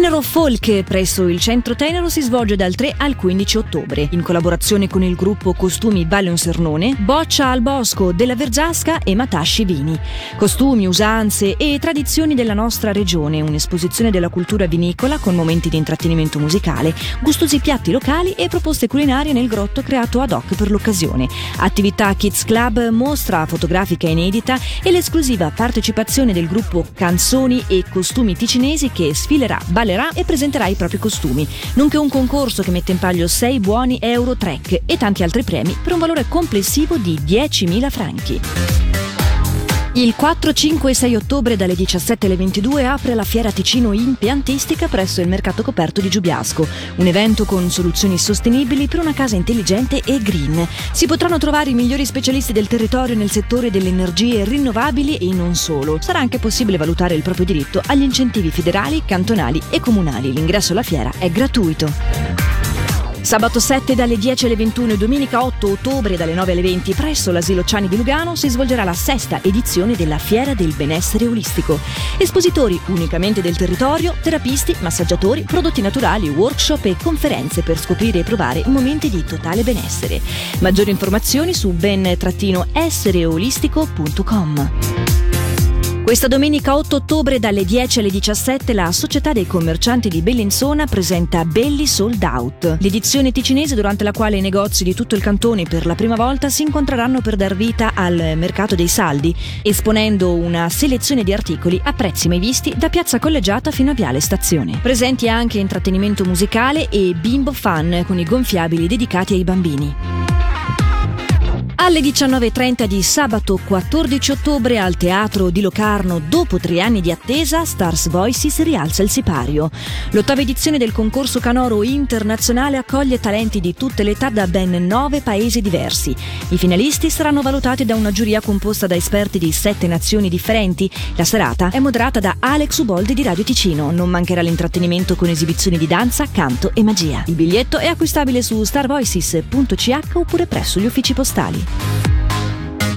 Tenero Folk presso il Centro Tenero si svolge dal 3 al 15 ottobre, in collaborazione con il gruppo Costumi Ballon Sernone, Boccia al Bosco della Vergiasca e Matasci Vini. Costumi, usanze e tradizioni della nostra regione, un'esposizione della cultura vinicola con momenti di intrattenimento musicale, gustosi piatti locali e proposte culinarie nel grotto creato ad hoc per l'occasione. Attività Kids Club, mostra fotografica inedita e l'esclusiva partecipazione del gruppo Canzoni e Costumi Ticinesi che sfilerà ballerà e presenterà i propri costumi, nonché un concorso che mette in palio 6 buoni euro trek e tanti altri premi per un valore complessivo di 10.000 franchi. Il 4, 5 e 6 ottobre dalle 17 alle 22 apre la Fiera Ticino Impiantistica presso il Mercato Coperto di Giubiasco, un evento con soluzioni sostenibili per una casa intelligente e green. Si potranno trovare i migliori specialisti del territorio nel settore delle energie rinnovabili e non solo. Sarà anche possibile valutare il proprio diritto agli incentivi federali, cantonali e comunali. L'ingresso alla fiera è gratuito. Sabato 7 dalle 10 alle 21 e domenica 8 ottobre dalle 9 alle 20 presso l'Asilo Ciani di Lugano si svolgerà la sesta edizione della Fiera del Benessere Olistico. Espositori unicamente del territorio, terapisti, massaggiatori, prodotti naturali, workshop e conferenze per scoprire e provare momenti di totale benessere. Maggiori informazioni su ben-essereolistico.com. Questa domenica 8 ottobre dalle 10 alle 17 la Società dei Commercianti di Bellinzona presenta Belli Sold Out, l'edizione ticinese durante la quale i negozi di tutto il cantone per la prima volta si incontreranno per dar vita al mercato dei saldi, esponendo una selezione di articoli a prezzi mai visti da Piazza Collegiata fino a Viale Stazione. Presenti anche intrattenimento musicale e bimbo fan con i gonfiabili dedicati ai bambini. Alle 19.30 di sabato 14 ottobre al Teatro di Locarno, dopo tre anni di attesa, Stars Voices rialza il sipario. L'ottava edizione del concorso canoro internazionale accoglie talenti di tutte le età da ben nove paesi diversi. I finalisti saranno valutati da una giuria composta da esperti di sette nazioni differenti. La serata è moderata da Alex Uboldi di Radio Ticino. Non mancherà l'intrattenimento con esibizioni di danza, canto e magia. Il biglietto è acquistabile su starvoices.ch oppure presso gli uffici postali. Bye.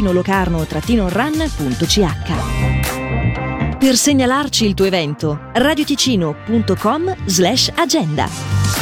locarno-run.ch. Per segnalarci il tuo evento, radioticino.com slash agenda.